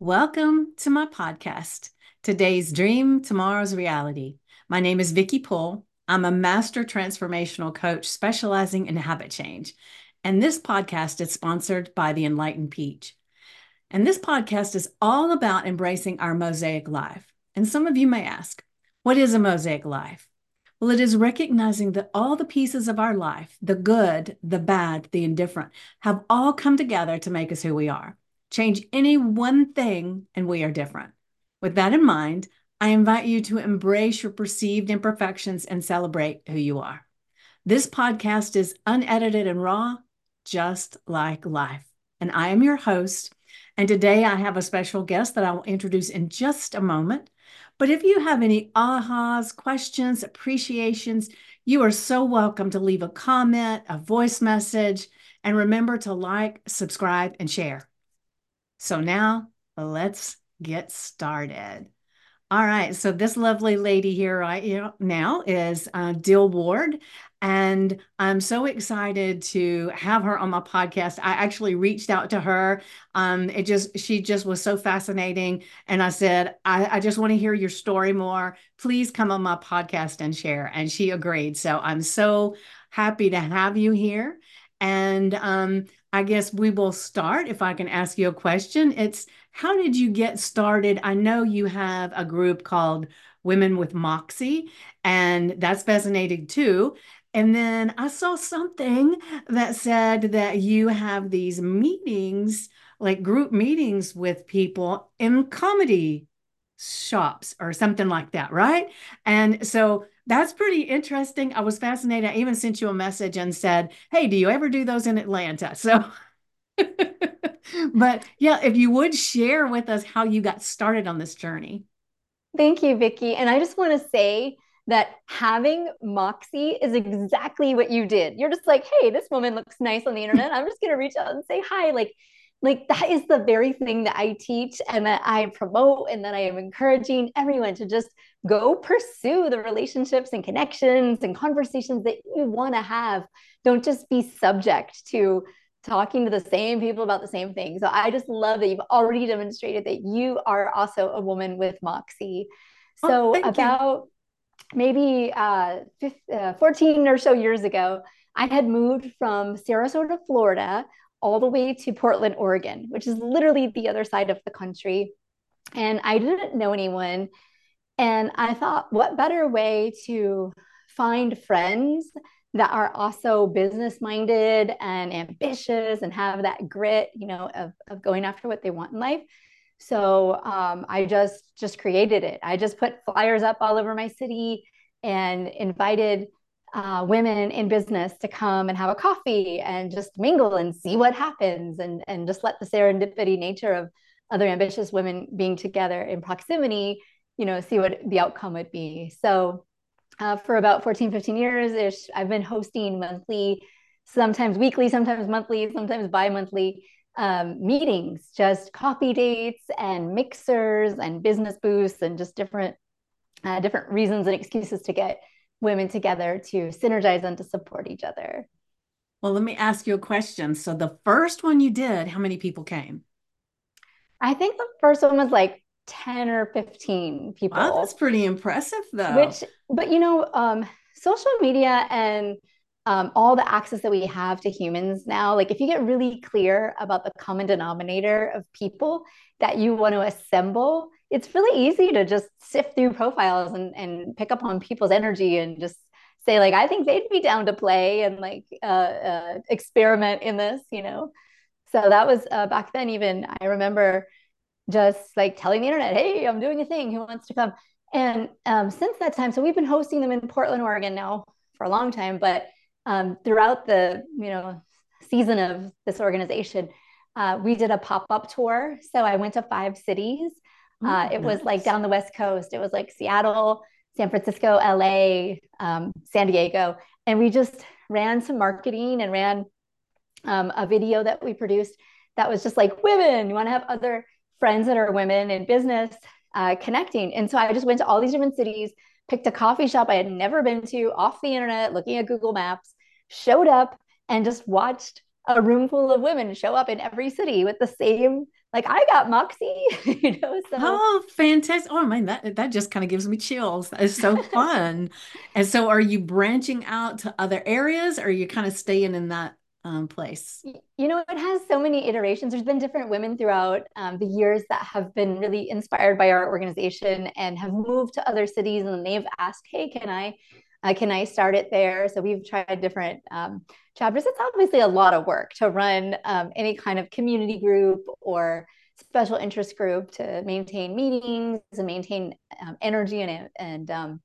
Welcome to my podcast, Today's Dream, Tomorrow's Reality. My name is Vickie Poole. I'm a master transformational coach specializing in habit change. And this podcast is sponsored by the Enlightened Peach. And this podcast is all about embracing our mosaic life. And some of you may ask, what is a mosaic life? Well, it is recognizing that all the pieces of our life, the good, the bad, the indifferent, have all come together to make us who we are. Change any one thing, and we are different. With that in mind, I invite you to embrace your perceived imperfections and celebrate who you are. This podcast is unedited and raw, just like life. And I am your host. And today I have a special guest that I will introduce in just a moment. But if you have any ahas, questions, appreciations, you are so welcome to leave a comment, a voice message, and remember to like, subscribe, and share. So now let's get started. All right, so this lovely lady here right now is uh, Dill Ward, and I'm so excited to have her on my podcast. I actually reached out to her. Um, it just she just was so fascinating, and I said, I, I just want to hear your story more. Please come on my podcast and share. And she agreed. So I'm so happy to have you here. And um, I guess we will start. If I can ask you a question, it's how did you get started? I know you have a group called Women with Moxie, and that's fascinating too. And then I saw something that said that you have these meetings, like group meetings with people in comedy shops or something like that, right? And so that's pretty interesting. I was fascinated. I even sent you a message and said, Hey, do you ever do those in Atlanta? So, but yeah, if you would share with us how you got started on this journey. Thank you, Vickie. And I just want to say that having Moxie is exactly what you did. You're just like, hey, this woman looks nice on the internet. I'm just going to reach out and say hi. Like, like that is the very thing that I teach and that I promote and that I am encouraging everyone to just go pursue the relationships and connections and conversations that you want to have. Don't just be subject to talking to the same people about the same thing. So I just love that you've already demonstrated that you are also a woman with Moxie. Oh, so oh, about you. maybe uh, 15, uh, 14 or so years ago, I had moved from Sarasota, Florida, all the way to Portland, Oregon, which is literally the other side of the country. And I didn't know anyone. And I thought, what better way to find friends that are also business minded and ambitious and have that grit, you know, of, of going after what they want in life. So um, I just just created it. I just put flyers up all over my city and invited uh, women in business to come and have a coffee and just mingle and see what happens and and just let the serendipity nature of other ambitious women being together in proximity, you know, see what the outcome would be. So uh, for about 14, 15 years ish, I've been hosting monthly, sometimes weekly, sometimes monthly, sometimes bi monthly um, meetings, just coffee dates and mixers and business booths and just different. Uh, different reasons and excuses to get women together to synergize and to support each other. Well, let me ask you a question. So, the first one you did, how many people came? I think the first one was like 10 or 15 people. Wow, that's pretty impressive though. Which, but you know, um, social media and um, all the access that we have to humans now, like if you get really clear about the common denominator of people that you want to assemble, it's really easy to just sift through profiles and, and pick up on people's energy and just say like, I think they'd be down to play and like uh, uh, experiment in this, you know? So that was uh, back then even, I remember just like telling the internet, hey, I'm doing a thing. Who wants to come? And um, since that time, so we've been hosting them in Portland, Oregon now for a long time. But um, throughout the you know season of this organization, uh, we did a pop up tour. So I went to five cities. Oh, uh, it nice. was like down the West Coast. It was like Seattle, San Francisco, LA, um, San Diego, and we just ran some marketing and ran um, a video that we produced that was just like women. You want to have other friends that are women in business uh, connecting. And so I just went to all these different cities, picked a coffee shop I had never been to off the internet, looking at Google Maps, showed up and just watched a room full of women show up in every city with the same like I got Moxie, you know. So oh, fantastic! Oh man, that that just kind of gives me chills. It's so fun. and so, are you branching out to other areas, or are you kind of staying in that um, place? You know, it has so many iterations. There's been different women throughout um, the years that have been really inspired by our organization and have moved to other cities, and they've asked, "Hey, can I uh, can I start it there? So we've tried different um, chapters. It's obviously a lot of work to run um, any kind of community group or special interest group to maintain meetings and maintain um, energy and, and um,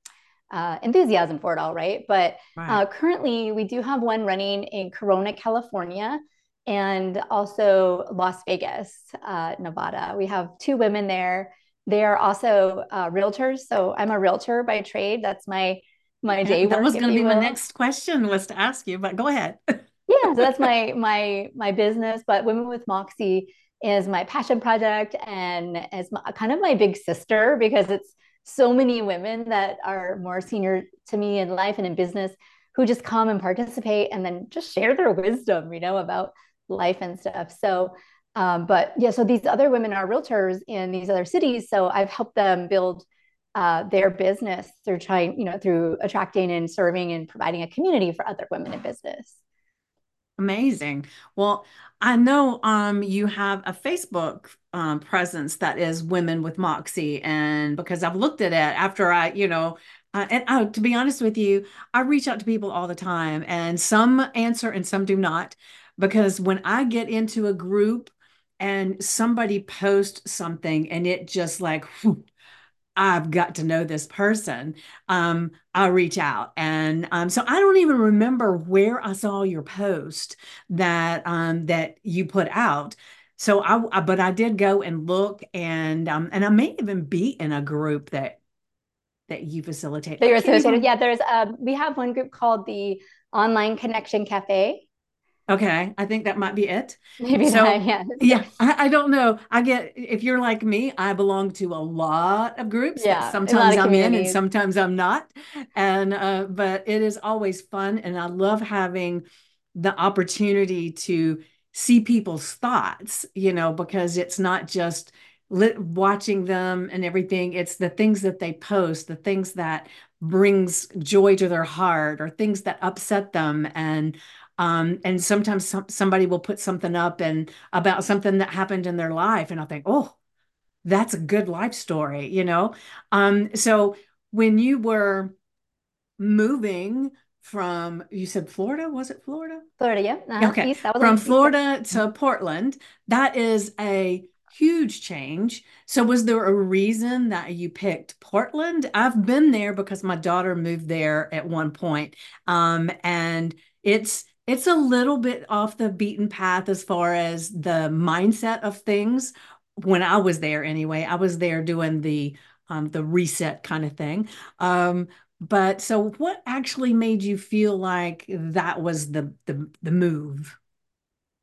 uh, enthusiasm for it all, right? But right. Uh, currently, we do have one running in Corona, California, and also Las Vegas, uh, Nevada. We have two women there. They are also uh, realtors. So I'm a realtor by trade. That's my my day that was going to be will. my next question was to ask you but go ahead yeah so that's my my my business but women with moxie is my passion project and is my, kind of my big sister because it's so many women that are more senior to me in life and in business who just come and participate and then just share their wisdom you know about life and stuff so um, but yeah so these other women are realtors in these other cities so i've helped them build uh, their business through trying, you know, through attracting and serving and providing a community for other women in business. Amazing. Well, I know um, you have a Facebook um, presence that is Women with Moxie, and because I've looked at it after I, you know, uh, and uh, to be honest with you, I reach out to people all the time, and some answer and some do not. Because when I get into a group and somebody posts something and it just like I've got to know this person, um, I'll reach out. And um, so I don't even remember where I saw your post that um, that you put out. So I, I, but I did go and look, and um, and I may even be in a group that that you facilitate. That you're associated. Yeah, there's um, we have one group called the Online Connection Cafe, Okay, I think that might be it. Maybe so, yeah. Yeah, I, I, don't know. I get if you're like me, I belong to a lot of groups. Yeah, sometimes I'm in and sometimes I'm not. And uh, but it is always fun, and I love having the opportunity to see people's thoughts. You know, because it's not just watching them and everything it's the things that they post the things that brings joy to their heart or things that upset them and um, and sometimes some, somebody will put something up and about something that happened in their life, and I'll think, oh, that's a good life story, you know. Um, so when you were moving from, you said Florida, was it Florida? Florida, yeah. Uh, okay, from Florida to Portland, that is a huge change. So, was there a reason that you picked Portland? I've been there because my daughter moved there at one point, um, and it's it's a little bit off the beaten path as far as the mindset of things. When I was there, anyway, I was there doing the um, the reset kind of thing. Um, but so, what actually made you feel like that was the the, the move?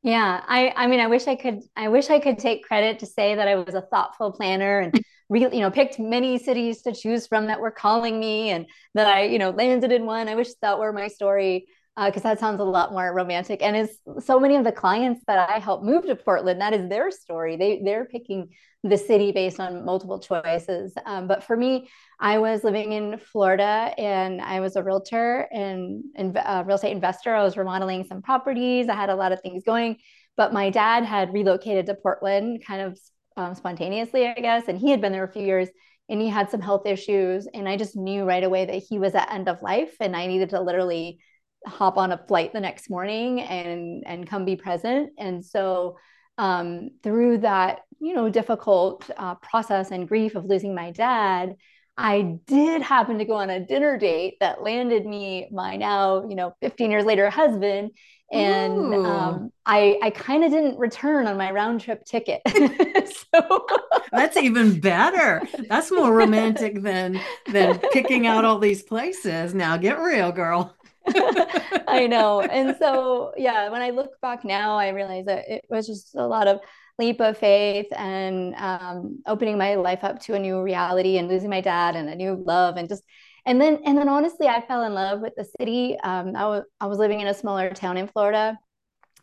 Yeah, I I mean, I wish I could I wish I could take credit to say that I was a thoughtful planner and really, you know, picked many cities to choose from that were calling me and that I, you know, landed in one. I wish that were my story because uh, that sounds a lot more romantic. And is so many of the clients that I help move to Portland, that is their story. They they're picking the city based on multiple choices. Um, but for me, I was living in Florida and I was a realtor and, and uh, real estate investor. I was remodeling some properties. I had a lot of things going, but my dad had relocated to Portland kind of um, spontaneously, I guess, and he had been there a few years and he had some health issues and i just knew right away that he was at end of life and i needed to literally hop on a flight the next morning and and come be present and so um, through that you know difficult uh, process and grief of losing my dad i did happen to go on a dinner date that landed me my now you know 15 years later husband and um, I I kind of didn't return on my round trip ticket. so that's even better. That's more romantic than than picking out all these places. Now get real, girl. I know. And so, yeah, when I look back now, I realize that it was just a lot of leap of faith and um, opening my life up to a new reality and losing my dad and a new love and just and then and then honestly i fell in love with the city um, I, was was living in a smaller town in florida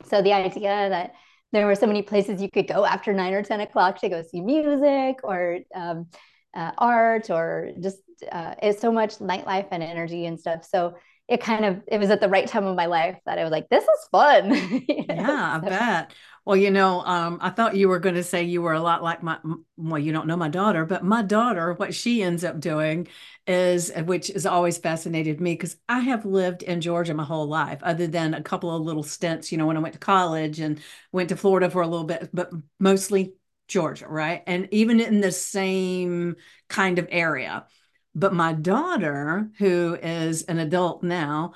so the idea that there were so many places you could go after nine or 10 o'clock to go see music or um, uh, art or just uh, it's so much nightlife and energy and stuff. So it kind of it was at the right time of my life that I was like, this is fun. yeah, I bet. Well, you know, um, I thought you were going to say you were a lot like my, well, you don't know my daughter, but my daughter, what she ends up doing is, which has always fascinated me because I have lived in Georgia my whole life, other than a couple of little stints, you know, when I went to college and went to Florida for a little bit, but mostly Georgia, right? And even in the same kind of area. But my daughter, who is an adult now,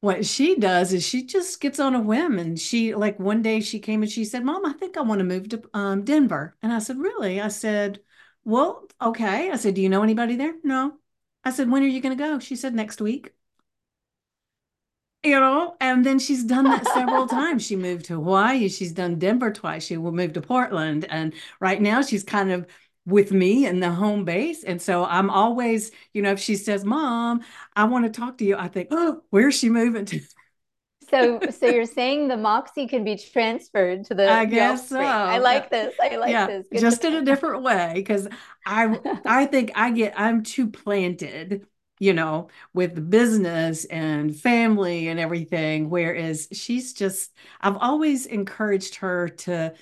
what she does is she just gets on a whim and she like one day she came and she said mom i think i want to move to um, denver. And i said really? I said well okay. I said do you know anybody there? No. I said when are you going to go? She said next week. You know? And then she's done that several times. She moved to hawaii she's done denver twice she will move to portland and right now she's kind of with me in the home base. And so i'm always you know if she says mom i want to talk to you i think oh where's she moving to? So so you're saying the moxie can be transferred to the i guess so i like this. I like yeah, this. Good just in a different way because i i think i get i'm too planted you know, with business and family and everything. Whereas she's just, I've always encouraged her to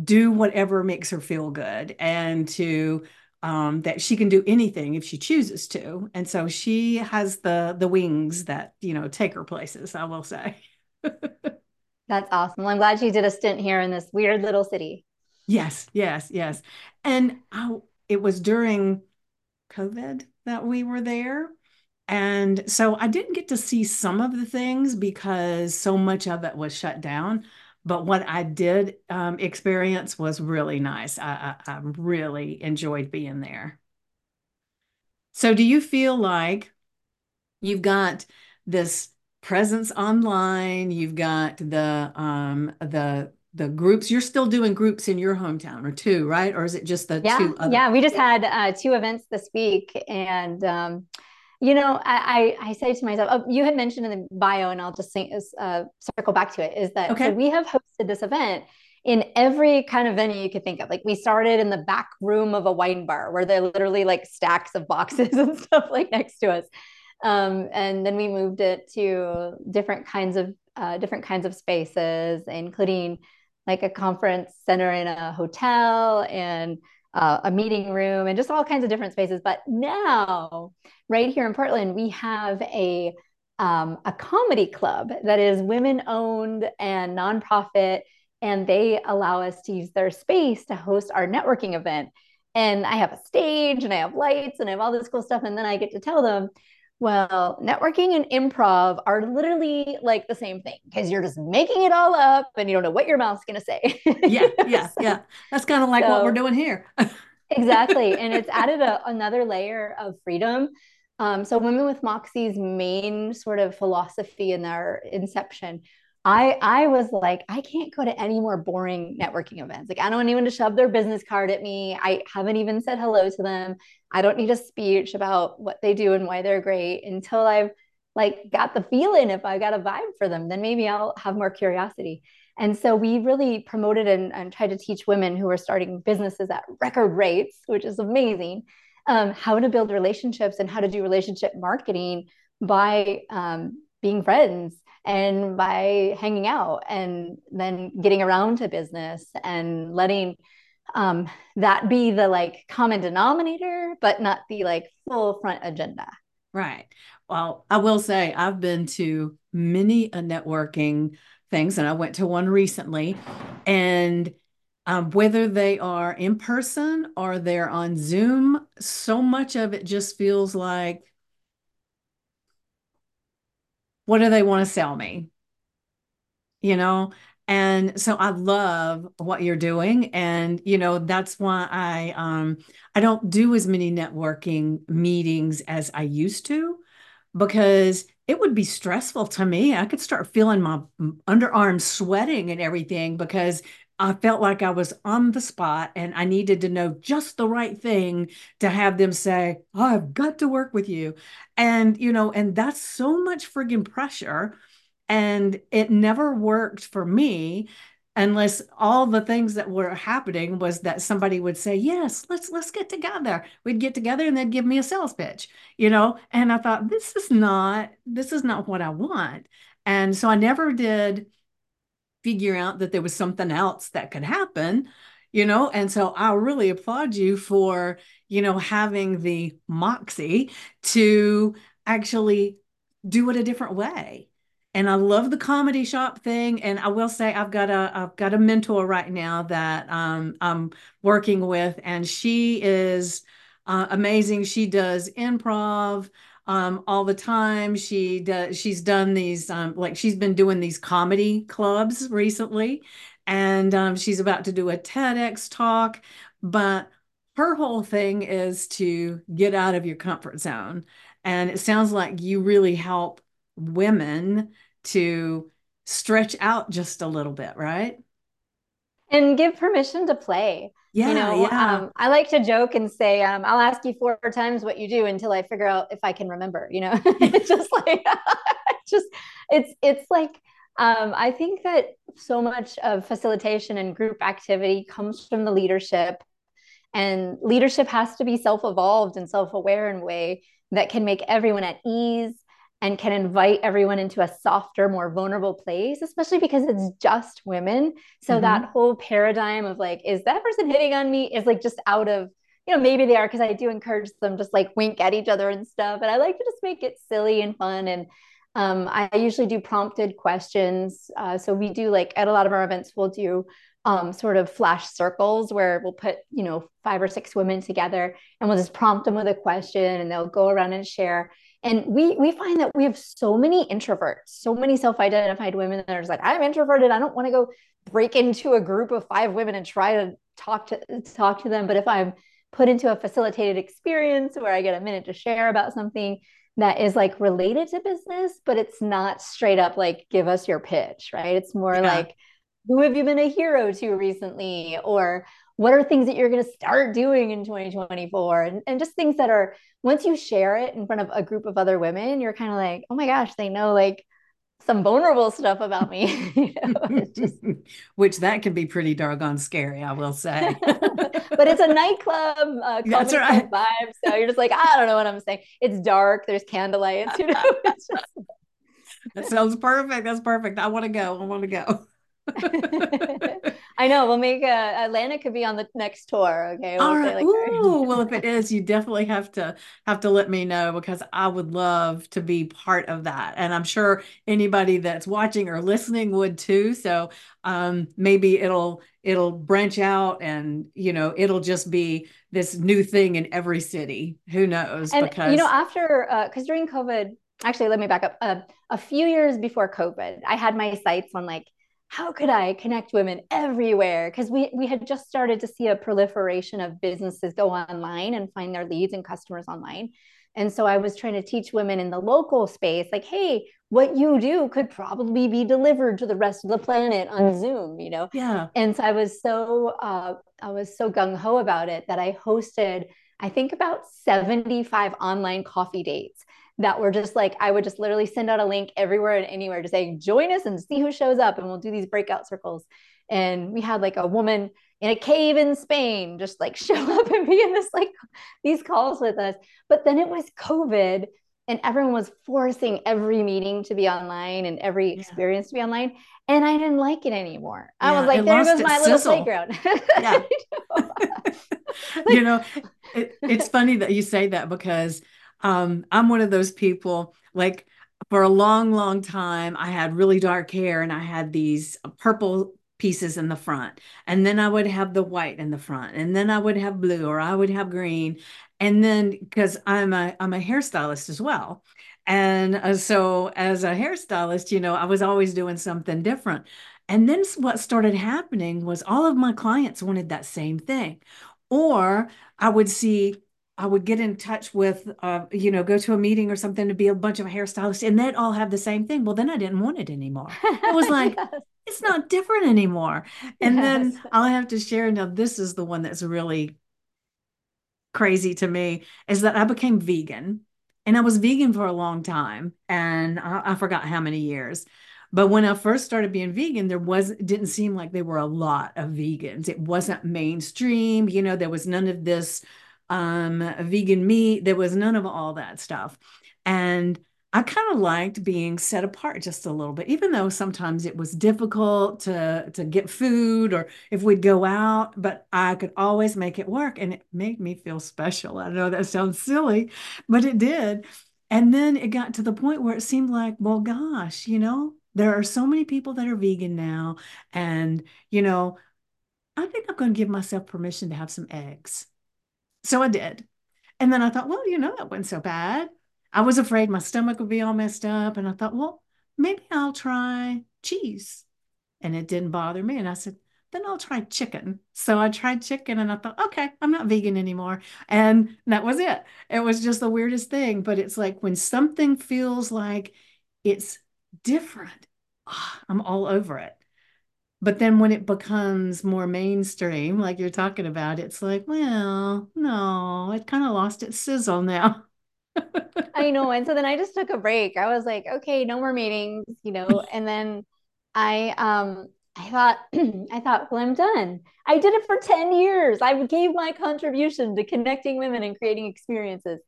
do whatever makes her feel good and to, um, that she can do anything if she chooses to. And so she has the the wings that, you know, take her places, I will say. That's awesome. Well, I'm glad she did a stint here in this weird little city. Yes, yes, yes. And I, it was during COVID that we were there. And so I didn't get to see some of the things because so much of it was shut down. But what I did um, experience was really nice. I, I, I really enjoyed being there. So, do you feel like you've got this presence online? You've got the um, the the groups you're still doing groups in your hometown or two right or is it just the yeah, two other- yeah we just had uh, two events this week and um, you know I, I, I say to myself oh, you had mentioned in the bio and i'll just think, uh, circle back to it is that okay. so we have hosted this event in every kind of venue you could think of like we started in the back room of a wine bar where there are literally like stacks of boxes and stuff like next to us um, and then we moved it to different kinds of uh, different kinds of spaces including like a conference center in a hotel and uh, a meeting room and just all kinds of different spaces. But now, right here in Portland, we have a um, a comedy club that is women owned and nonprofit, and they allow us to use their space to host our networking event. And I have a stage and I have lights and I have all this cool stuff. And then I get to tell them, well, networking and improv are literally like the same thing because you're just making it all up and you don't know what your mouth's going to say. yeah, yeah, yeah. That's kind of like so, what we're doing here. exactly. And it's added a, another layer of freedom. Um, so, Women with Moxie's main sort of philosophy in their inception I I was like, I can't go to any more boring networking events. Like, I don't want anyone to shove their business card at me. I haven't even said hello to them. I don't need a speech about what they do and why they're great until I've like got the feeling if I got a vibe for them, then maybe I'll have more curiosity. And so we really promoted and, and tried to teach women who are starting businesses at record rates, which is amazing, um, how to build relationships and how to do relationship marketing by um, being friends and by hanging out and then getting around to business and letting um, that be the like common denominator, but not the like full front agenda. Right. Well, I will say I've been to many a networking things, and I went to one recently, and um, whether they are in person or they're on Zoom, so much of it just feels like what do they want to sell me? You know, and so I love what you're doing. And, you know, that's why I um I don't do as many networking meetings as I used to because it would be stressful to me. I could start feeling my underarms sweating and everything because I felt like I was on the spot and I needed to know just the right thing to have them say, oh, I've got to work with you. And, you know, and that's so much friggin' pressure. And it never worked for me. unless all the things that were happening was that somebody would say yes let's let's get together we'd get together and they'd give me a sales pitch you know and i thought this is not this is not what i want and so i never did figure out that there was something else that could happen you know and so i really applaud you for you know having the moxie to actually do it a different way and I love the comedy shop thing. And I will say I've got a I've got a mentor right now that um, I'm working with, and she is uh, amazing. She does improv um, all the time. She does she's done these um, like she's been doing these comedy clubs recently, and um, she's about to do a TEDx talk. But her whole thing is to get out of your comfort zone. And it sounds like you really help women to stretch out just a little bit, right? And give permission to play. Yeah, you know, yeah. um, I like to joke and say, um, I'll ask you four times what you do until I figure out if I can remember, you know, it's just like, just, it's, it's like, um, I think that so much of facilitation and group activity comes from the leadership and leadership has to be self-evolved and self-aware in a way that can make everyone at ease and can invite everyone into a softer, more vulnerable place, especially because it's just women. So mm-hmm. that whole paradigm of like, is that person hitting on me is like just out of, you know, maybe they are because I do encourage them just like wink at each other and stuff. And I like to just make it silly and fun. And um, I usually do prompted questions. Uh, so we do like at a lot of our events, we'll do um, sort of flash circles where we'll put, you know, five or six women together and we'll just prompt them with a question and they'll go around and share and we we find that we have so many introverts so many self-identified women that are just like i'm introverted. I don't want to go break into a group of five women and try to talk to talk to them. But if i'm put into a facilitated experience where i get a minute to share about something that is like related to business but it's not straight up like give us your pitch right? It's more yeah. like who have you been a hero to recently? Or what are things that you're going to start doing in 2024 and, and just things that are once you share it in front of a group of other women you're kind of like oh my gosh they know like some vulnerable stuff about me. You know, just... which that can be pretty doggone scary i will say. But it's a nightclub uh, that's right. vibe so you're just like i don't know what i'm saying. It's dark there's candlelight you know? Just... that sounds perfect that's perfect. I want to go i want to go I know. We'll make a Atlanta could be on the next tour. Okay. We'll All right. Like, Ooh, well, if it is, you definitely have to have to let me know because I would love to be part of that, and I'm sure anybody that's watching or listening would too. So um, maybe it'll it'll branch out, and you know, it'll just be this new thing in every city. Who knows? And because you know, after because uh, during COVID, actually, let me back up. Uh, a few years before COVID, I had my sights on like how could I connect women everywhere? Because we we had just started to see a proliferation of businesses go online and find their leads and customers online. And so I was trying to teach women in the local space, like, hey, what you do could probably be delivered to the rest of the planet on Zoom, you know? Yeah. And so I was so uh, I was so gung ho about it that I hosted, I think about 75 online coffee dates that were just like I would just literally send out a link everywhere and anywhere to say join us and see who shows up and we'll do these breakout circles and we had like a woman in a cave in Spain just like show up and be in this like these calls with us but then it was covid and everyone was forcing every meeting to be online and every experience yeah. to be online and I didn't like it anymore. Yeah, I was like, there goes my little playground. yeah. you know, it, it's funny that you say that because um, I'm one of those people like for a long, long time, I had really dark hair and I had these purple pieces in the front. And then I would have the white in the front. And then I would have blue or I would have green. And then because I'm a I'm a hairstylist as well. And uh, so as a hairstylist, you know, I was always doing something different. And then what started happening was all of my clients wanted that same thing. Or I would see I would get in touch with, uh, you know, go to a meeting or something to be a bunch of hairstylists, and they'd all have the same thing. Well, then I didn't want it anymore. It was like yes. it's not different anymore. And yes. then I'll have to share. Now, this is the one that's really crazy to me is that I became vegan, and I was vegan for a long time, and I, I forgot how many years. But when I first started being vegan, there was didn't seem like there were a lot of vegans. It wasn't mainstream, you know, there was none of this um vegan meat, there was none of all that stuff. And I kind of liked being set apart just a little bit, even though sometimes it was difficult to to get food or if we'd go out, but I could always make it work and it made me feel special. I know that sounds silly, but it did. And then it got to the point where it seemed like, well, gosh, you know, there are so many people that are vegan now. And, you know, I think I'm going to give myself permission to have some eggs. So I did. And then I thought, well, you know, that wasn't so bad. I was afraid my stomach would be all messed up. And I thought, well, maybe I'll try cheese. And it didn't bother me. And I said, then I'll try chicken. So I tried chicken and I thought, okay, I'm not vegan anymore. And that was it. It was just the weirdest thing. But it's like when something feels like it's different, oh, I'm all over it. But then when it becomes more mainstream, like you're talking about, it's like, well, no, it kind of lost its sizzle now. I know. And so then I just took a break. I was like, okay, no more meetings, you know. And then I um I thought I thought, well, I'm done. I did it for 10 years. I gave my contribution to connecting women and creating experiences.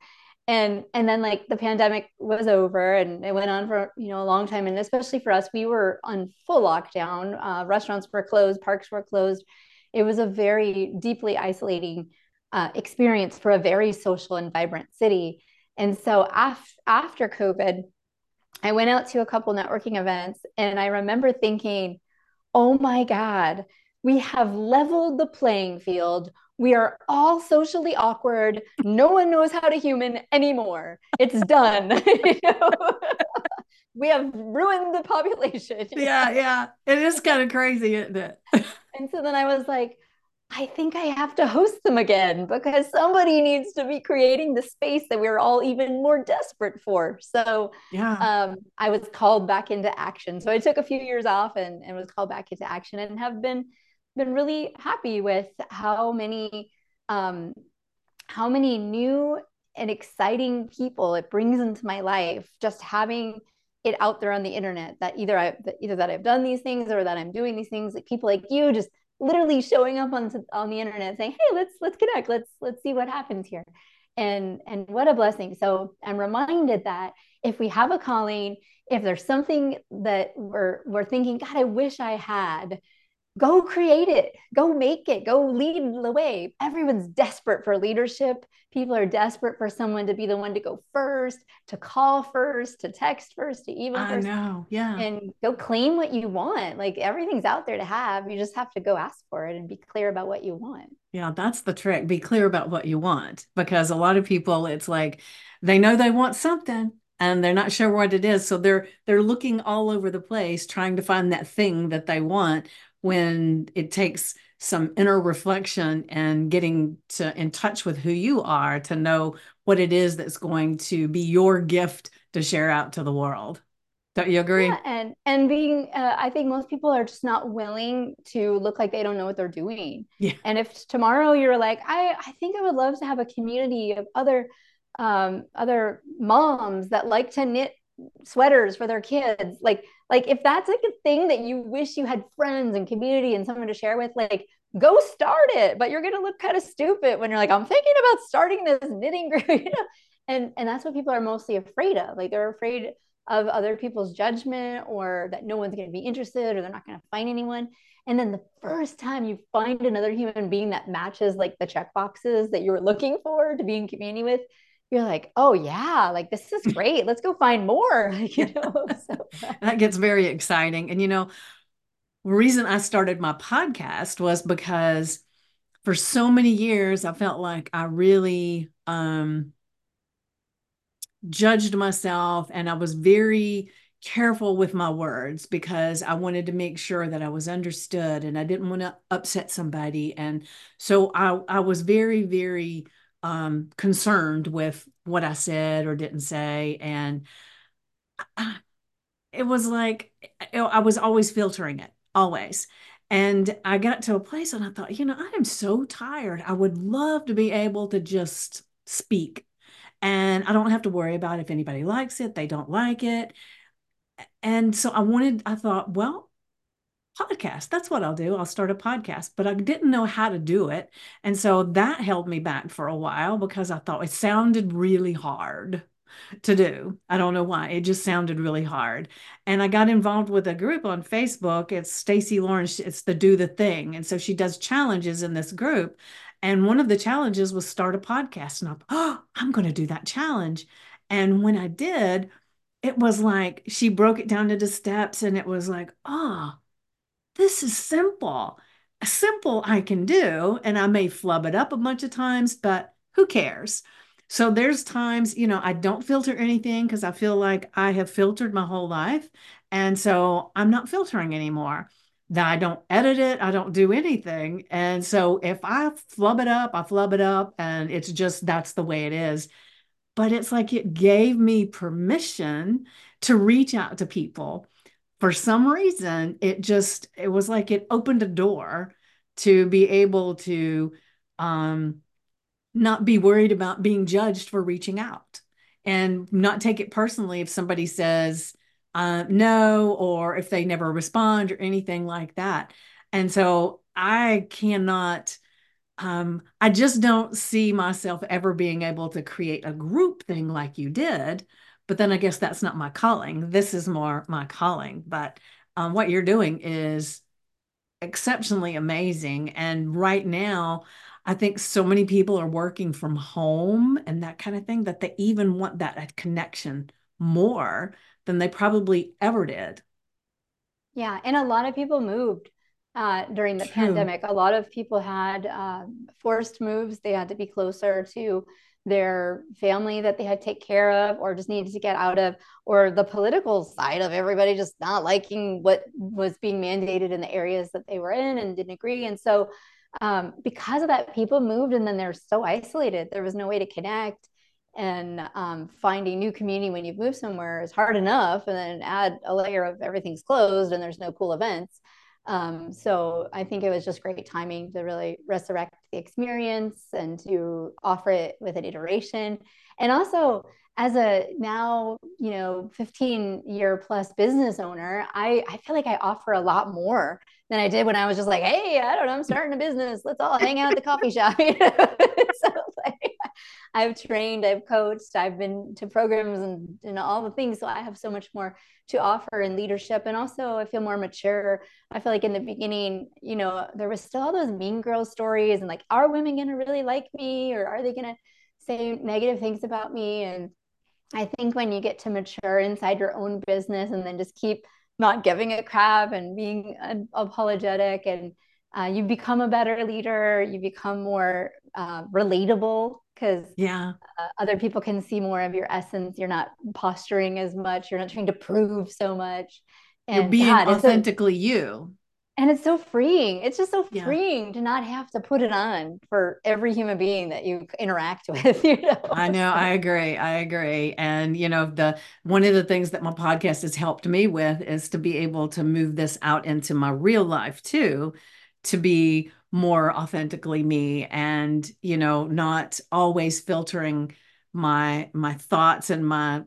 And and then like the pandemic was over and it went on for you know a long time. And especially for us, we were on full lockdown. Uh, restaurants were closed, parks were closed. It was a very deeply isolating uh, experience for a very social and vibrant city. And so af- after COVID, I went out to a couple networking events and I remember thinking, oh my God, we have leveled the playing field. We are all socially awkward. No one knows how to human anymore. It's done. we have ruined the population. Yeah, yeah. It is kind of crazy, isn't it? and so then I was like, I think I have to host them again because somebody needs to be creating the space that we're all even more desperate for. So yeah, um, I was called back into action. So I took a few years off and, and was called back into action and have been been really happy with how many um, how many new and exciting people it brings into my life just having it out there on the internet that either I either that I've done these things or that I'm doing these things like people like you just literally showing up on on the internet saying hey let's let's connect. Let's let's see what happens here. And and what a blessing. So i'm reminded that if we have a calling if there's something that we're we're thinking god i wish i had go create it. Go make it. Go lead the way. Everyone's desperate for leadership. People are desperate for someone to be the one to go first to call first to text first to even I first know. Yeah. and go claim what you want. Like everything's out there to have. You just have to go ask for it and be clear about what you want. Yeah that's the trick. Be clear about what you want because a lot of people it's like they know they want something and they're not sure what it is. So they're they're looking all over the place trying to find that thing that they want when it takes some inner reflection and getting to in touch with who you are to know what it is that's going to be your gift to share out to the world. Don't you agree? Yeah, and and being uh, i think most people are just not willing to look like they don't know what they're doing. Yeah. And if tomorrow you're like i i think i would love to have a community of other um other moms that like to knit sweaters for their kids. Like like if that's like a thing that you wish you had friends and community and someone to share with like go start it. But you're going to look kind of stupid when you're like i'm thinking about starting this knitting group you know? And and that's what people are mostly afraid of. Like they're afraid of other people's judgment or that no one's going to be interested or they're not going to find anyone. And then the first time you find another human being that matches like the check boxes that you were looking for to be in community with you're like, oh yeah, like this is great. Let's go find more. you know, so. that gets very exciting. And you know, reason I started my podcast was because for so many years I felt like I really um judged myself and I was very careful with my words because I wanted to make sure that I was understood and I didn't want to upset somebody. And so I, I was very, very um, concerned with what I said or didn't say. And it was like I was always filtering it, always. And I got to a place and I thought, you know, I am so tired. I would love to be able to just speak. And I don't have to worry about if anybody likes it, they don't like it. And so I wanted, I thought, well, podcast. That's what I'll do. I'll start a podcast, but I didn't know how to do it. And so that held me back for a while because I thought it sounded really hard to do. I don't know why. It just sounded really hard. And I got involved with a group on Facebook. It's Stacy Lawrence, it's the Do the Thing. And so she does challenges in this group. And one of the challenges was start a podcast. And I'm, oh, I'm going to do that challenge. And when I did, it was like she broke it down into steps and it was like, oh, this is simple. Simple I can do, and I may flub it up a bunch of times, but who cares? So there's times, you know, I don't filter anything because I feel like I have filtered my whole life. And so I'm not filtering anymore. That I don't edit it, I don't do anything. And so if I flub it up, I flub it up, and it's just that's the way it is. But it's like it gave me permission to reach out to people for some reason, it just, it was like it opened a door to be able to um, not be worried about being judged for reaching out and not take it personally if somebody says uh, no or if they never respond or anything like that. And so I cannot, um, I just don't see myself ever being able to create a group thing like you did but then I guess that's not my calling. This is more my calling. But um, what you're doing is exceptionally amazing. And right now, I think so many people are working from home and that kind of thing that they even want that connection more than they probably ever did. Yeah. And a lot of people moved uh, during the True. pandemic. A lot of people had uh, forced moves. They had to be closer to their family that they had to take care of or just needed to get out of or the political side of everybody just not liking what was being mandated in the areas that they were in and didn't agree. And so um, because of that people moved and then they're so isolated. There was no way to connect. And um, finding new community when you've moved somewhere is hard enough and then add a layer of everything's closed and there's no cool events um, so I think it was just great timing to really resurrect the experience and to offer it with an iteration. And also, as a now, you know, 15 year plus business owner, I, I feel like I offer a lot more than I did when I was just like, hey, I don't know, I'm starting a business. Let's all hang out at the coffee shop. so like, I've trained, I've coached, I've been to programs and, and all the things. So I have so much more to offer in leadership. And also I feel more mature. I feel like in the beginning, you know, there was still all those mean girl stories and like, are women going to really like me or are they going to say negative things about me? And I think when you get to mature inside your own business and then just keep not giving a crap and being apologetic and uh, you become a better leader you become more uh, relatable because yeah. uh, other people can see more of your essence. You're not posturing as much. You're not trying to prove so much. And you're being God, authentically you. And it's so freeing. It's just so yeah. freeing to not have to put it on for every human being that you interact with you know? I know. I agree. I agree. And you know the one of the things that my podcast has helped me with is to be able to move this out into my real life too to be more authentically me and you know not always filtering my my thoughts and my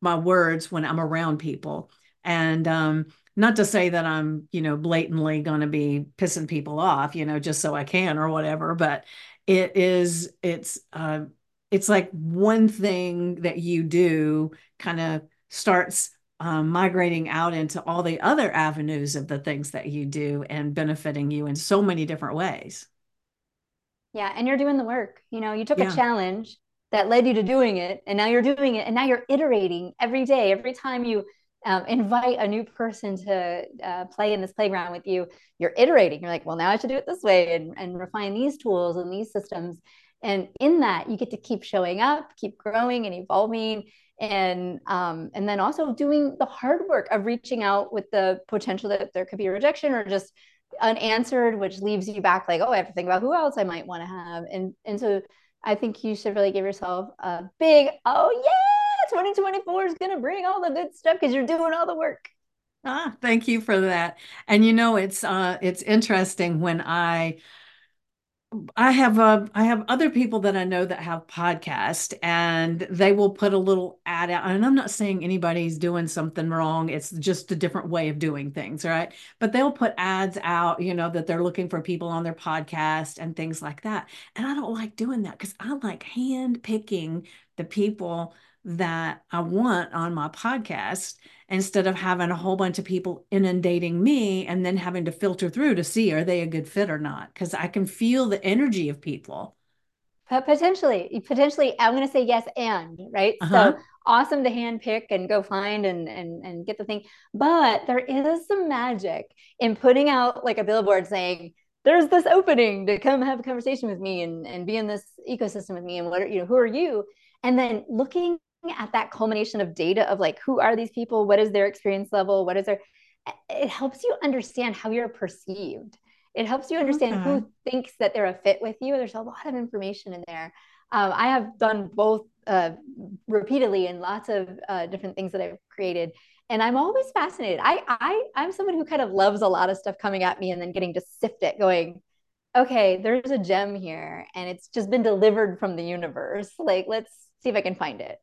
my words when i'm around people. And um not to say that I'm, you know, blatantly going to be pissing people off, you know, just so I can or whatever, but it is, it's, uh, it's like one thing that you do kind of starts um, migrating out into all the other avenues of the things that you do and benefiting you in so many different ways. Yeah. And you're doing the work. You know, you took yeah. a challenge that led you to doing it, and now you're doing it, and now you're iterating every day. Every time you um, invite a new person to uh, play in this playground with you, you're iterating. You're like, well, now I should do it this way and, and refine these tools and these systems. And in that, you get to keep showing up, keep growing and evolving, and um, and then also doing the hard work of reaching out with the potential that there could be rejection or just unanswered, which leaves you back like, oh, I have to think about who else I might want to have. And and so I think you should really give yourself a big, oh yeah 2024 is going to bring all the good stuff because you're doing all the work. Ah, thank you for that. And you know, it's uh it's interesting when I I have uh, I have other people that I know that have podcasts and they will put a little ad out. And I'm not saying anybody's doing something wrong. It's just a different way of doing things, right? But they'll put ads out, you know, that they're looking for people on their podcast and things like that. And I don't like doing that because I like hand picking the people that I want on my podcast instead of having a whole bunch of people inundating me and then having to filter through to see are they a good fit or not because I can feel the energy of people. Potentially, potentially, I'm going to say yes and right. Uh-huh. So awesome to hand pick and go find and and and get the thing, but there is some magic in putting out like a billboard saying there's this opening to come have a conversation with me and and be in this ecosystem with me and what are you know who are you and then looking at that culmination of data of like who are these people? What is their experience level? What is their it helps you understand how you're perceived. It helps you understand okay. who thinks that they're a fit with you. There's a lot of information in there. Um, i have done both uh, repeatedly in lots of uh, different things that i've created and i'm always fascinated. I, I i'm someone who kind of loves a lot of stuff coming at me and then getting to sift it going okay there's a gem here and it's just been delivered from the universe. Like let's see if i can find it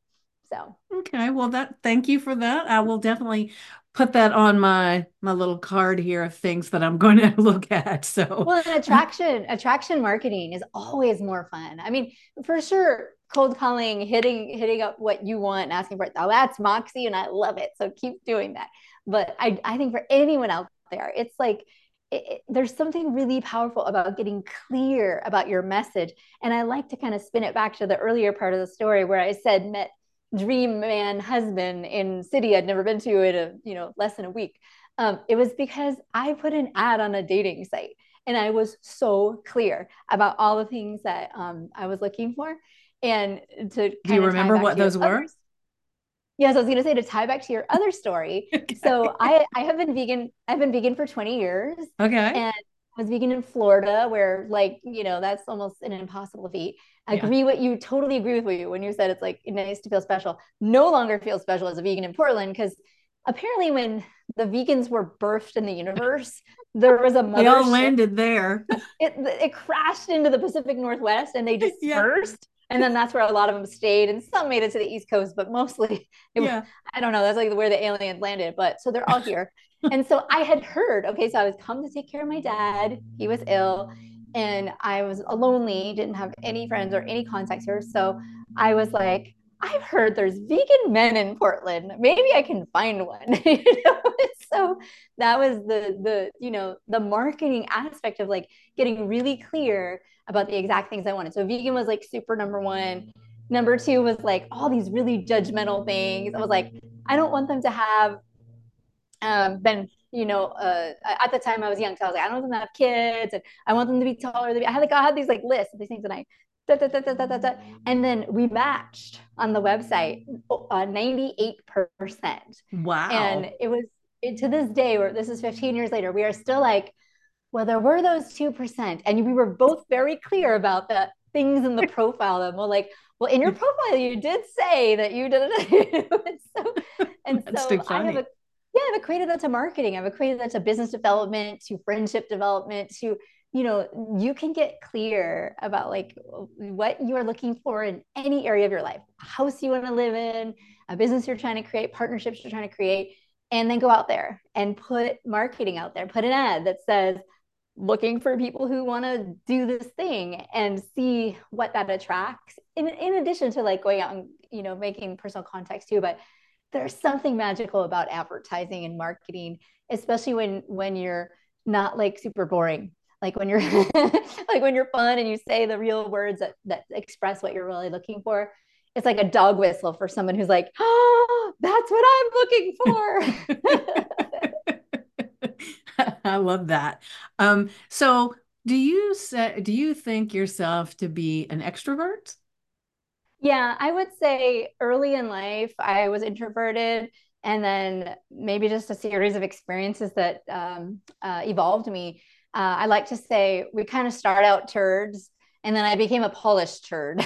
so okay, well that thank you for that. I will definitely put that on my my little card here of things that I'm going to look at. So well, attraction attraction marketing is always more fun. I mean, for sure, cold calling, hitting hitting up what you want, and asking for it. Oh, that's Moxie, and I love it. So keep doing that. But I I think for anyone out there, it's like it, it, there's something really powerful about getting clear about your message. And I like to kind of spin it back to the earlier part of the story where I said met dream man husband in city I'd never been to in a you know less than a week. Um, it was because I put an ad on a dating site and I was so clear about all the things that um, I was looking for. And to do you remember what those were? Others. Yes, I was going to say to tie back to your other story. okay. So I I have been vegan. I've been vegan for 20 years. Okay. And I was vegan in Florida, where like you know that's almost an impossible feat. I yeah. agree with you. Totally agree with you when you said it's like nice to feel special. No longer feel special as a vegan in Portland because apparently when the vegans were birthed in the universe, there was a. They all landed there. It it crashed into the Pacific Northwest and they dispersed. Yeah. And then that's where a lot of them stayed, and some made it to the East Coast, but mostly, it, yeah. I don't know. That's like where the aliens landed. But so they're all here. And so I had heard, okay, so I was come to take care of my dad. He was ill and I was lonely, didn't have any friends or any contacts here. So I was like, I've heard there's vegan men in Portland. Maybe I can find one. you know? So that was the the you know the marketing aspect of like getting really clear about the exact things I wanted. So vegan was like super number one. Number two was like all these really judgmental things. I was like, I don't want them to have um, been you know, uh, at the time I was young, so I was like, I don't want them to have kids, and I want them to be taller. Than me. I had like I had these like lists of these things, and I, da, da, da, and then we matched on the website, uh, ninety eight percent. Wow! And it was it, to this day, where this is fifteen years later, we are still like, well, there were those two percent, and we were both very clear about the things in the profile. That well, like, well, in your profile, you did say that you did it. so, and so I have a yeah, I've equated that to marketing. I've equated that to business development, to friendship development, to you know, you can get clear about like what you are looking for in any area of your life, a house you want to live in, a business you're trying to create, partnerships you're trying to create, and then go out there and put marketing out there, put an ad that says, looking for people who want to do this thing and see what that attracts. In, in addition to like going out and you know making personal contacts too but there's something magical about advertising and marketing, especially when when you're not like super boring. Like when you're like when you're fun and you say the real words that, that express what you're really looking for. It's like a dog whistle for someone who's like, oh, that's what I'm looking for. I love that. Um, so do you say do you think yourself to be an extrovert? Yeah, I would say early in life, I was introverted. And then maybe just a series of experiences that um, uh, evolved me. Uh, I like to say we kind of start out turds and then I became a polished turd.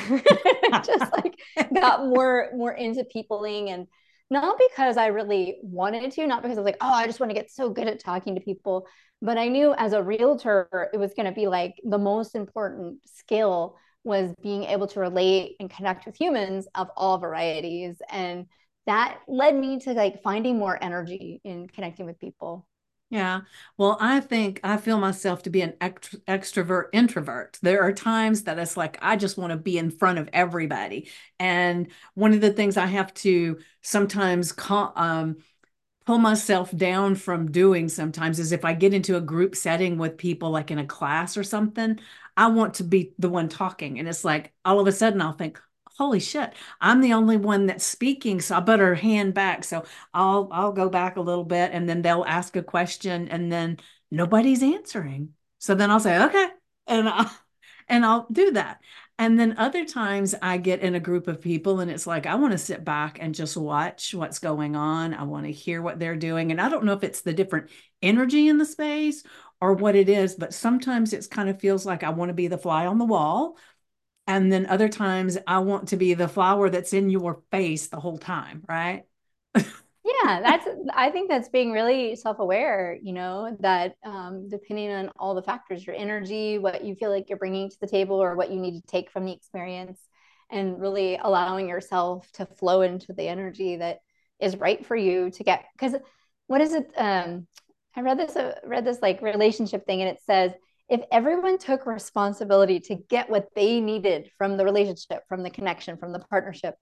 just like got more more into peopling and not because I really wanted to, not because I was like, oh, I just want to get so good at talking to people, but I knew as a realtor, it was going to be like the most important skill was being able to relate and connect with humans of all varieties. And that led me to like finding more energy in connecting with people. Yeah. Well, I think I feel myself to be an ext- extrovert introvert. There are times that it's like I just want to be in front of everybody. And one of the things I have to sometimes call, um, pull myself down from doing sometimes is if I get into a group setting with people like in a class or something, I want to be the one talking. And it's like all of a sudden I'll think, holy shit, I'm the only one that's speaking, so I better hand back. So I'll I'll go back a little bit and then they'll ask a question and then nobody's answering. So then I'll say, okay, and I'll and I'll do that. And then other times I get in a group of people and it's like I want to sit back and just watch what's going on. I want to hear what they're doing. And I don't know if it's the different energy in the space or what it is, but sometimes it's kind of feels like I want to be the fly on the wall and then other times I want to be the flower that's in your face the whole time, right? yeah, that's I think that's being really self-aware, you know, that um, depending on all the factors, your energy, what you feel like you're bringing to the table or what you need to take from the experience and really allowing yourself to flow into the energy that is right for you to get because what is it um I read this uh, read this like relationship thing and it says if everyone took responsibility to get what they needed from the relationship, from the connection, from the partnership,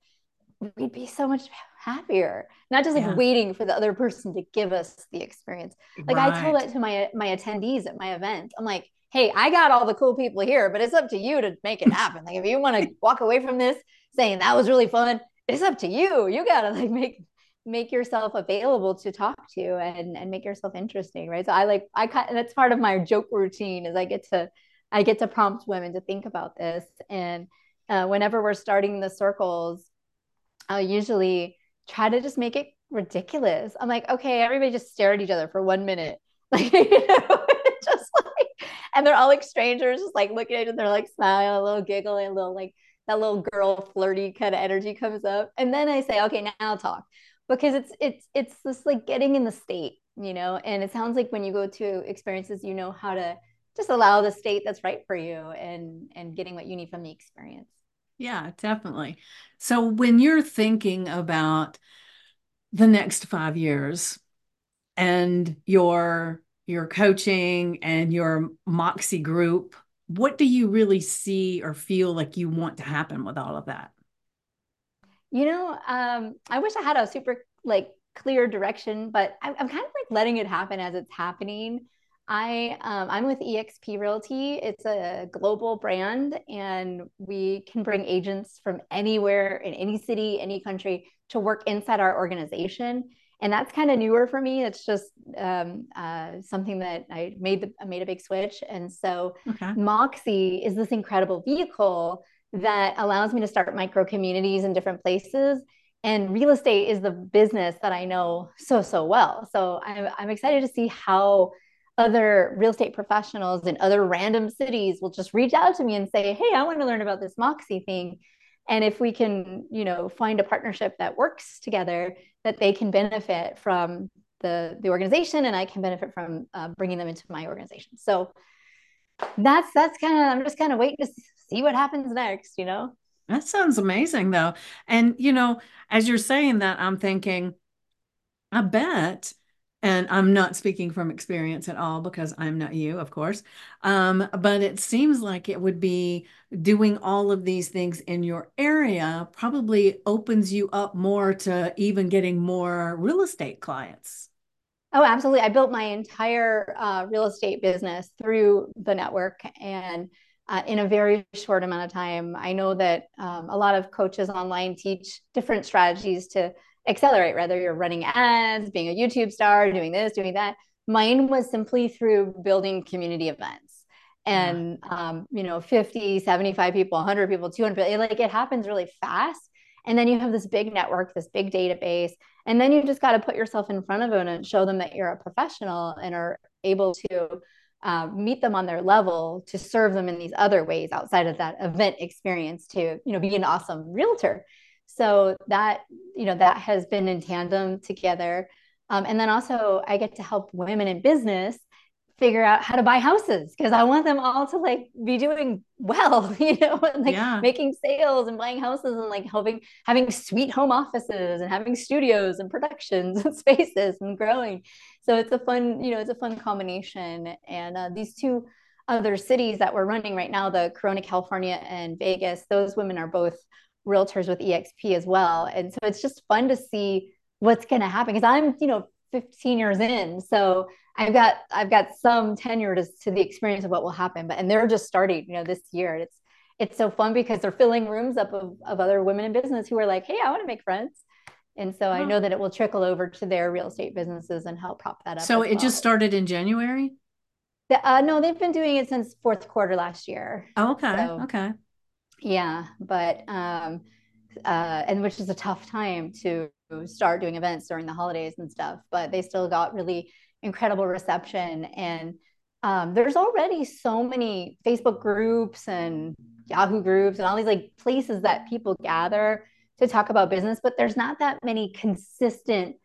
we'd be so much happier. Not just like yeah. waiting for the other person to give us the experience. Like right. I tell that to my my attendees at my event. I'm like, hey, I got all the cool people here, but it's up to you to make it happen. like if you want to walk away from this saying that was really fun, it's up to you. You gotta like make make yourself available to talk to and and make yourself interesting right so i like i cut that's part of my joke routine is i get to i get to prompt women to think about this and uh, whenever we're starting the circles i'll usually try to just make it ridiculous. I'm like okay everybody just stare at each other for one minute. Like you know just like and they're all like strangers just like looking at each other they're like smiling a little giggle a little like that little girl flirty kind of energy comes up. And then i say okay now I'll talk. Because it's it's it's just like getting in the state you know and it sounds like when you go to experiences you know how to just allow the state that's right for you and and getting what you need from the experience yeah definitely so when you're thinking about the next five years and your your coaching and your moxie group what do you really see or feel like you want to happen with all of that you know, um, I wish I had a super like clear direction, but I, am kind of like letting it happen as it's happening. I um, I'm with EXP Realty. It's a global brand, and we can bring agents from anywhere in any city, any country to work inside our organization. And that's kind of newer for me. It's just um, uh, something that I made the, I made a big switch, and so okay. Moxie is this incredible vehicle that allows me to start micro communities in different places. And real estate is the business that I know so, so well. So I'm, I'm excited to see how other real estate professionals in other random cities will just reach out to me and say, Hey, I want to learn about this Moxie thing. And if we can, you know, find a partnership that works together, that they can benefit from the, the organization and I can benefit from uh, bringing them into my organization. So that's that's kind of I'm just kind of waiting to see what happens next, you know? That sounds amazing though. And you know, as you're saying that, I'm thinking, I bet, and I'm not speaking from experience at all because I'm not you, of course. Um, but it seems like it would be doing all of these things in your area probably opens you up more to even getting more real estate clients. Oh, absolutely. I built my entire uh, real estate business through the network and uh, in a very short amount of time. I know that um, a lot of coaches online teach different strategies to accelerate, whether you're running ads, being a YouTube star, doing this, doing that. Mine was simply through building community events and um, you know 50 75 people 100 people 200 people. like it happens really fast and then you have this big network this big database and then you just got to put yourself in front of them and show them that you're a professional and are able to uh, meet them on their level to serve them in these other ways outside of that event experience to you know be an awesome realtor So that, you know, that has been in tandem together. Um, and then also I get to help women in business figure out how to buy houses because I want them all to like be doing well, you know, and like yeah. making sales and buying houses and like helping having sweet home offices and having studios and productions and spaces and growing. So it's a fun, you know, it's a fun combination. And uh, these two other cities that we're running right now, the Corona, California and Vegas, those women are both realtors with EXP as well. And so it's just fun to see what's going to happen because I'm, you know, 15 years in. So I've got I've got some tenure to, to the experience of what will happen. But and they're just starting, you know, this year. It's it's so fun because they're filling rooms up of, of other women in business who are like, hey, I want to make friends. And so I know that it will trickle over to their real estate businesses and help prop that up. So it well. just started in January? The, uh, no, they've been doing it since fourth quarter last year. Oh, okay. So, okay. Yeah. But, um, uh, and which is a tough time to start doing events during the holidays and stuff, but they still got really incredible reception. And um, there's already so many Facebook groups and Yahoo groups and all these like places that people gather to talk about business, but there's not that many consistent,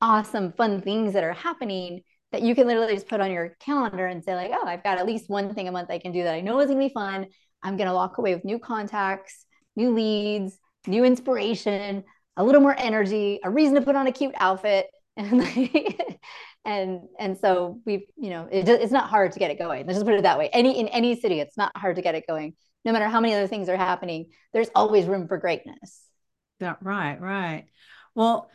awesome, fun things that are happening that you can literally just put on your calendar and say, like, oh, I've got at least one thing a month I can do that I know is gonna be fun. I'm gonna walk away with new contacts, new leads, new inspiration, a little more energy, a reason to put on a cute outfit. And like, and and so we've you know it, it's not hard to get it going. Let's just put it that way. Any in any city it's not hard to get it going. No matter how many other things are happening there's always room for greatness. Yeah right right. Well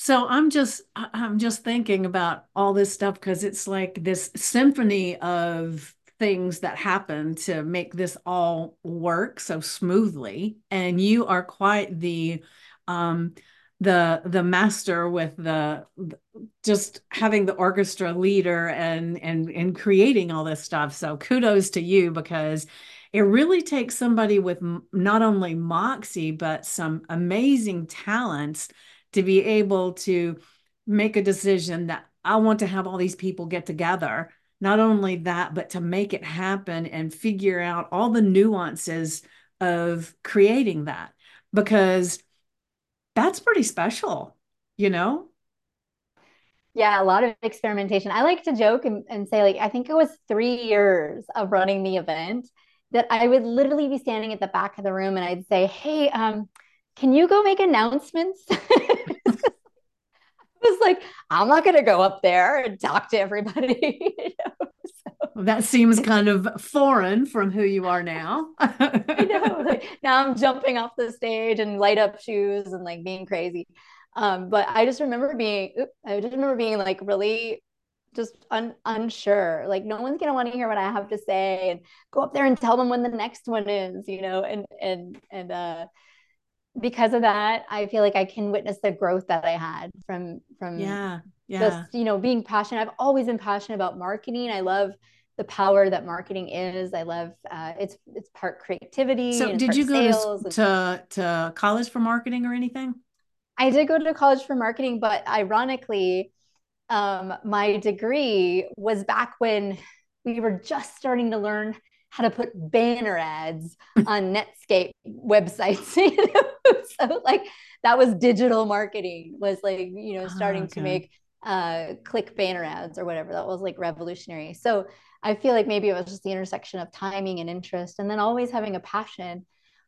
so i'm just i'm just thinking about all this stuff because it's like this symphony of things that happen to make this all work so smoothly. And you are quite the um the the master with the just having the orchestra leader and and and creating all this stuff. So kudos to you because it really takes somebody with not only moxie but some amazing talents to be able to make a decision that I want to have all these people get together not only that but to make it happen and figure out all the nuances of creating that because that's pretty special, you know? Yeah, a lot of experimentation. I like to joke and, and say, like, I think it was three years of running the event that I would literally be standing at the back of the room and I'd say, Hey, um, can you go make announcements? was like, I'm not going to go up there and talk to everybody. you know? so. That seems kind of foreign from who you are now. I know. Like, now I'm jumping off the stage and light up shoes and like being crazy. Um, but I just remember being, I just remember being like really just un- unsure. Like no one's gonna want to hear what I have to say, and go up there and tell them when the next one is, you know, and and and uh, because of that, I feel like I can witness the growth that I had from from yeah, yeah. just you know being passionate. I've always been passionate about marketing. I love the power that marketing is. I love uh, it's it's part creativity. So, did you go to, to to college for marketing or anything? I did go to college for marketing, but ironically, um, my degree was back when we were just starting to learn how to put banner ads on Netscape websites. You know? so like that was digital marketing was like, you know, starting oh, okay. to make uh click banner ads or whatever. That was like revolutionary. So I feel like maybe it was just the intersection of timing and interest and then always having a passion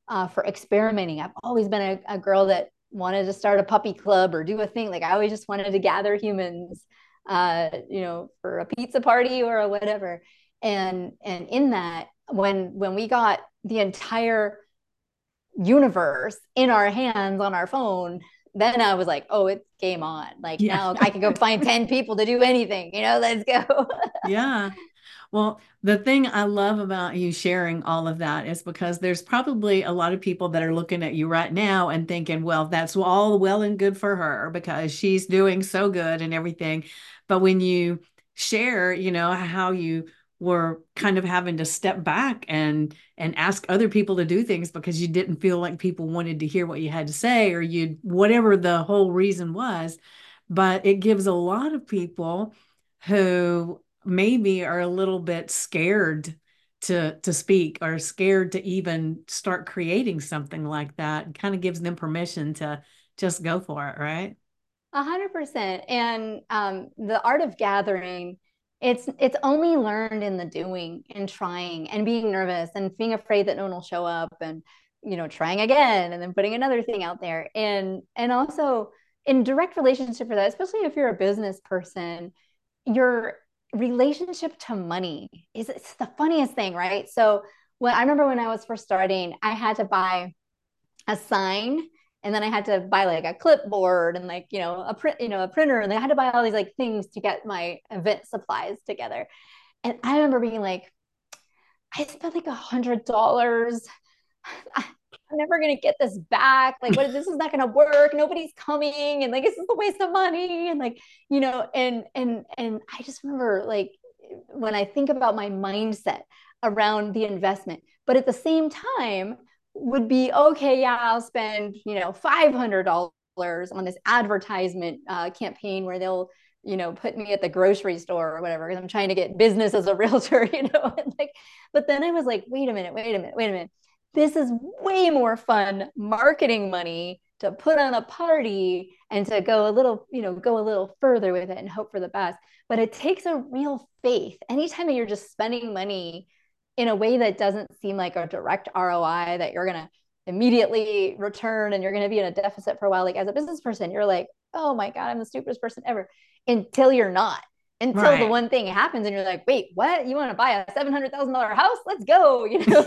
uh, for experimenting. I've always been a, a girl that wanted to start a puppy club or do a thing. Like I always just wanted to gather humans, uh, you know, for a pizza party or a whatever. And and in that, when when we got the entire universe in our hands on our phone then i was like oh it's game on. Like yeah. now i can go find 10 people to do anything you know let's go. Yeah. Well the thing i love about you sharing all of that is because there's probably a lot of people that are looking at you right now and thinking well that's all well and good for her because she's doing so good and everything. But when you share you know how you were kind of having to step back and and ask other people to do things because you didn't feel like people wanted to hear what you had to say or you whatever the whole reason was. But it gives a lot of people who maybe are a little bit scared to to speak or scared to even start creating something like that it kind of gives them permission to just go for it right? A hundred percent. And um, the art of gathering it's it's only learned in the doing and trying and being nervous and being afraid that no one will show up and you know trying again and then putting another thing out there. And and also in direct relationship for that especially if you're a business person your relationship to money is it's the funniest thing right? So when i remember when i was first starting i had to buy a sign and then I had to buy like a clipboard and like you know a print you know a printer and I had to buy all these like things to get my event supplies together. And I remember being like, I spent like a hundred dollars. I'm never gonna get this back. Like, what? this is not gonna work. Nobody's coming, and like, this is a waste of money. And like, you know, and and and I just remember like when I think about my mindset around the investment, but at the same time, would be okay yeah i'll spend you know $500 on this advertisement uh, campaign where they'll you know put me at the grocery store or whatever because i'm trying to get business as a realtor you know like but then i was like wait a minute wait a minute wait a minute. This is way more fun marketing money to put on a party and to go a little you know go a little further with it and hope for the best. But it takes a real faith. Anytime you're just spending money in a way that doesn't seem like a direct ROI that you're going to immediately return and you're going to be in a deficit for a while. Like as a business person, you're like, oh my God, I'm the stupidest person ever until you're not. Until right. the one thing happens and you're like, wait, what? You want to buy a seven hundred thousand dollar house? Let's go. You know,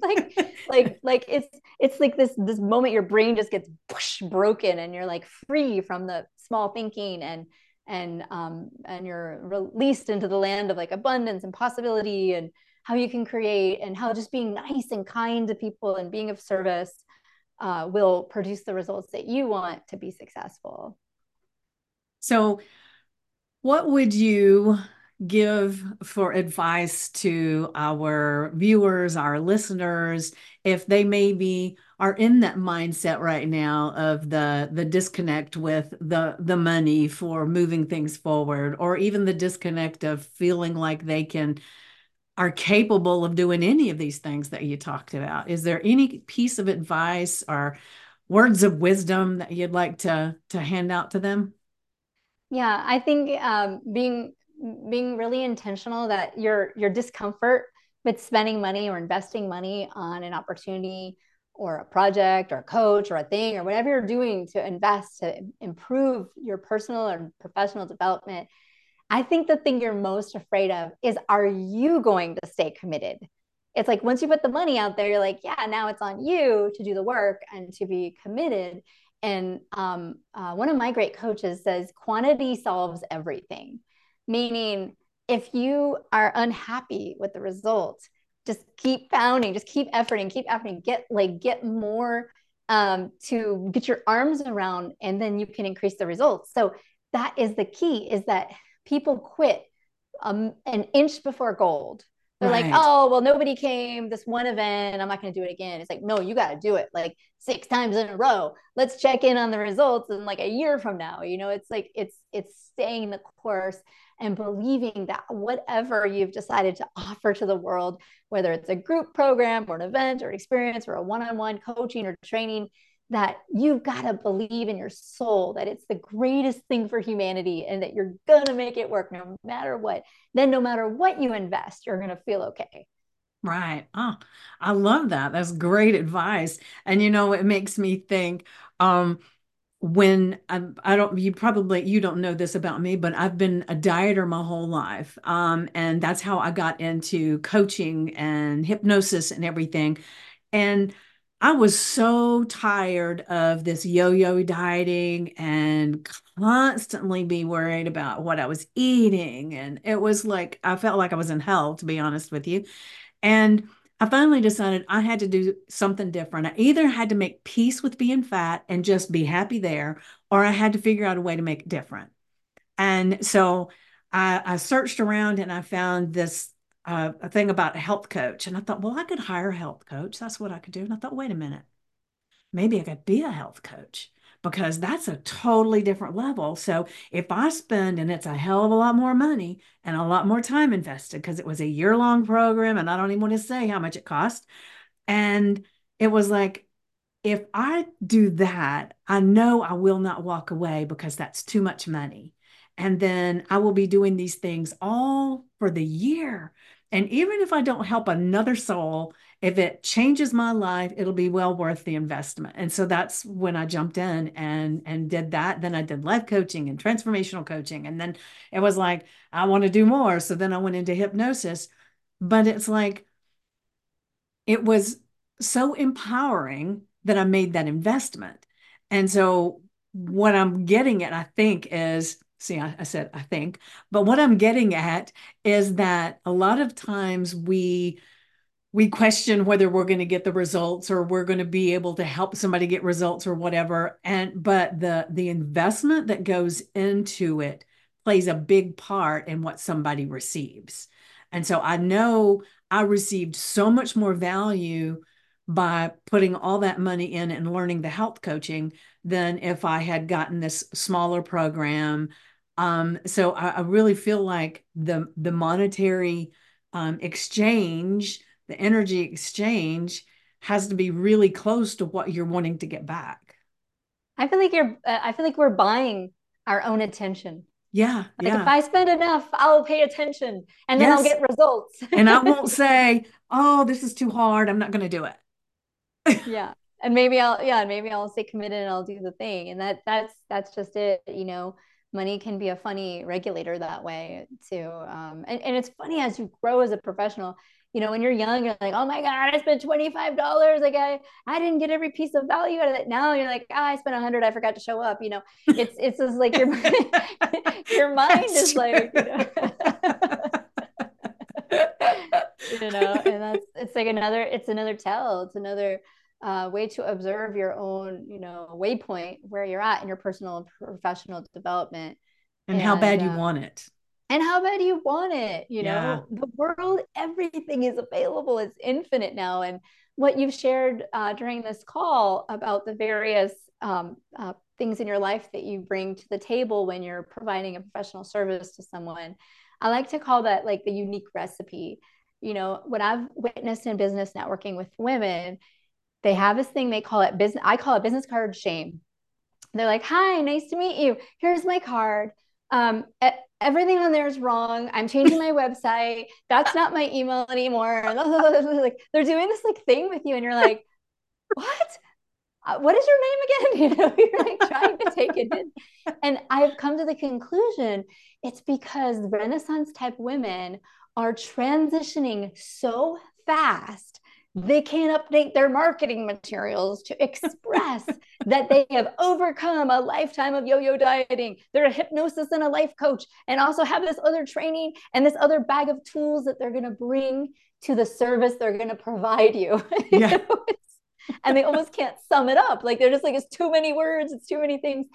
like, like, like it's it's like this this moment your brain just gets whoosh, broken and you're like free from the small thinking and and um and you're released into the land of like abundance and possibility and how you can create and how just being nice and kind to people and being of service uh, will produce the results that you want to be successful. So, what would you give for advice to our viewers, our listeners, if they maybe are in that mindset right now of the the disconnect with the the money for moving things forward, or even the disconnect of feeling like they can are capable of doing any of these things that you talked about. Is there any piece of advice or words of wisdom that you'd like to to hand out to them? Yeah, I think um, being being really intentional that your your discomfort with spending money or investing money on an opportunity or a project or a coach or a thing or whatever you're doing to invest to improve your personal and professional development I think the thing you're most afraid of is are you going to stay committed? It's like once you put the money out there, you're like, yeah, now it's on you to do the work and to be committed. And um, uh, one of my great coaches says quantity solves everything, meaning if you are unhappy with the results, just keep pounding, just keep efforting, keep efforting, get like get more um, to get your arms around, and then you can increase the results. So that is the key: is that people quit um, an inch before gold. They're right. like, oh, well, nobody came this one event. I'm not going to do it again. It's like, no, you got to do it like six times in a row. Let's check in on the results in like a year from now. You know, it's like, it's, it's staying the course and believing that whatever you've decided to offer to the world, whether it's a group program or an event or an experience or a one on one coaching or training, that you've got to believe in your soul that it's the greatest thing for humanity and that you're going to make it work no matter what. Then, no matter what you invest, you're going to feel okay. Right. Oh, I love that. That's great advice. And you know, it makes me think um when I, I don't you probably you don't know this about me but I've been a dieter my whole life um and that's how I got into coaching and hypnosis and everything and I was so tired of this yo-yo dieting and constantly be worried about what I was eating. And it was like, I felt like I was in hell, to be honest with you. And I finally decided I had to do something different. I either had to make peace with being fat and just be happy there, or I had to figure out a way to make it different. And so I, I searched around and I found this uh, a thing about a health coach. And I thought, well, I could hire a health coach. That's what I could do. And I thought, wait a minute, maybe I could be a health coach. because that's a totally different level. So if I spend, and it's a hell of a lot more money and a lot more time invested because it was a year long program and I don't even want to say how much it cost. And it was like, if I do that, I know I will not walk away because that's too much money. And then I will be doing these things all for the year. And even if I don't help another soul, if it changes my life, it'll be well worth the investment. And so that's when I jumped in and and did that. Then I did life coaching and transformational coaching. And then it was like, I want to do more. So then I went into hypnosis. But it's like it was so empowering that I made that investment. And so what I'm getting at, I think, is see, I, I, said I think, but what I'm getting at is that a lot of times we we question whether we're going to get the results or we're going to be able to help somebody get results or whatever. And but the the investment that goes into it plays a big part in what somebody receives. And so I know I received so much more value by putting all that money in and learning the health coaching than if I had gotten this smaller program. Um, so I, I, really feel like the the monetary um, exchange, the energy exchange, has to be really close to what you're wanting to get back. I feel like you're. Uh, I feel like we're buying our own attention. Yeah. Like yeah. if I spend enough, I'll pay attention and then yes. I'll get results. and I won't say, oh, this is too hard. I'm not going to do it yeah. And maybe i'll yeah and maybe i'll stay committed and i'll do the thing. And that that's that's just it you know. Money can be a funny regulator that way too um, and, and it's funny as you grow as a professional you know when you're young you're like oh my god i spent $25 like i i didn't get every piece of value out of it. Now you're like oh, i spent 100 i forgot to show up you know. It's it's just like your your mind is like you know? you know and that's it's like another it's another tell it's another uh, way to observe your own, you know, waypoint where you're at in your personal and professional development. And, and how bad uh, you want it. And how bad you want it. You yeah. know, the world, everything is available. It's infinite now. And what you've shared uh, during this call about the various um, uh, things in your life that you bring to the table when you're providing a professional service to someone, I like to call that like the unique recipe. You know, what I've witnessed in business networking with women they have this thing they call it business i call it business card shame. They're like hi nice to meet you. Here's my card. Um, everything on there is wrong. I'm changing my website. That's not my email anymore. Like they're doing this like thing with you and you're like what? Uh, what is your name again? You know you're like trying to take it in. And i've come to the conclusion it's because renaissance type women are transitioning so fast they can't update their marketing materials to express that they have overcome a lifetime of yo-yo dieting. They're a hypnosis and a life coach and also have this other training and this other bag of tools that they're going to bring to the service they're going to provide you. Yeah. and they almost can't sum it up. Like they're just like it's too many words it's too many things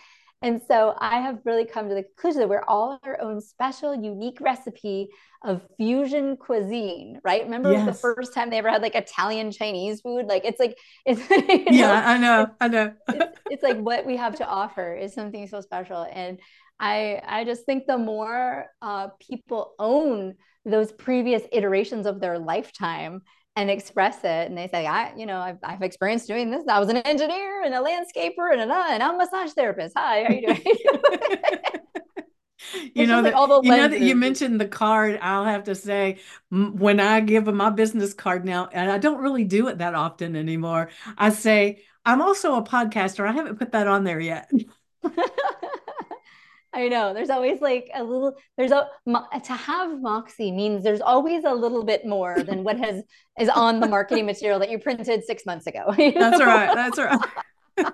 and so I have really come to the conclusion that we're all our own special, unique recipe of fusion cuisine, right? Remember yes. the first time they ever had like Italian Chinese food? Like it's like it's you know, yeah, I know, I know. it's, it's like what we have to offer is something so special, and I I just think the more uh, people own those previous iterations of their lifetime and express it. And they say, I, you know, I've, I've experienced doing this. I was an engineer and a landscaper and, a, and I'm a massage therapist. Hi, how are you doing? you know, that, like you know that you mentioned the card. I'll have to say, when I give my business card now, and I don't really do it that often anymore, I say, I'm also a podcaster. I haven't put that on there yet. I know. There's always like a little. There's a to have Moxie means there's always a little bit more than what has is on the marketing material that you printed six months ago. That's right. That's right.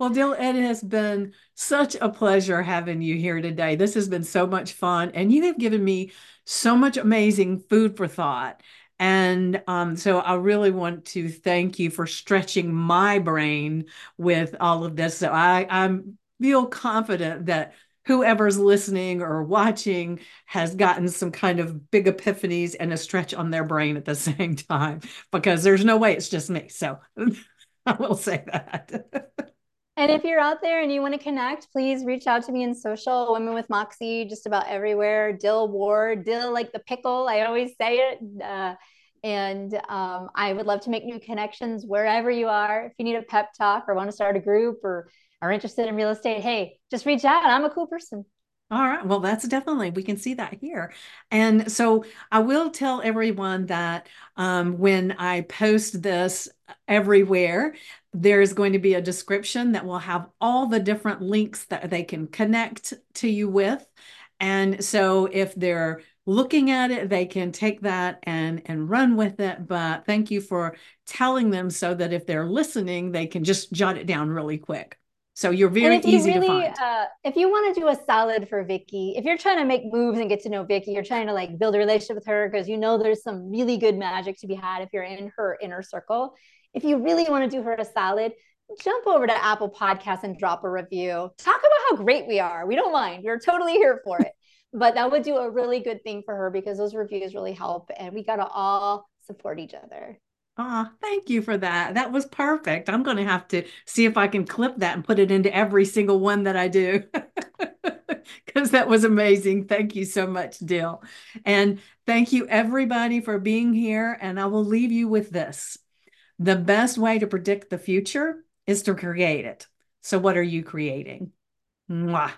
well, Dill, it has been such a pleasure having you here today. This has been so much fun, and you have given me so much amazing food for thought. And um, so I really want to thank you for stretching my brain with all of this. So I, I'm feel confident that whoever's listening or watching has gotten some kind of big epiphanies and a stretch on their brain at the same time because there's no way it's just me. So I will say that. and if you're out there and you want to connect, please reach out to me in social, Women with Moxie, just about everywhere. Dill Ward, Dill like the pickle. I always say it. Uh, and um, I would love to make new connections wherever you are. If you need a pep talk or want to start a group or are interested in real estate, hey, just reach out. I'm a cool person. All right. Well, that's definitely, we can see that here. And so I will tell everyone that um, when I post this everywhere, there's going to be a description that will have all the different links that they can connect to you with. And so if they're looking at it, they can take that and and run with it. But thank you for telling them so that if they're listening, they can just jot it down really quick. So you're very you easy really, to find. Uh, if you want to do a solid for Vickie, if you're trying to make moves and get to know Vickie, you're trying to like build a relationship with her because you know there's some really good magic to be had if you're in her inner circle. If you really want to do her a solid, jump over to Apple Podcasts and drop a review. Talk about how great we are. We don't mind. We're totally here for it. but that would do a really good thing for her because those reviews really help and we got to all support each other. Ah, oh, thank you for that. That was perfect. I'm going to have to see if I can clip that and put it into every single one that I do. Because that was amazing. Thank you so much, Dill. And thank you, everybody, for being here. And I will leave you with this the best way to predict the future is to create it. So, what are you creating? Mwah.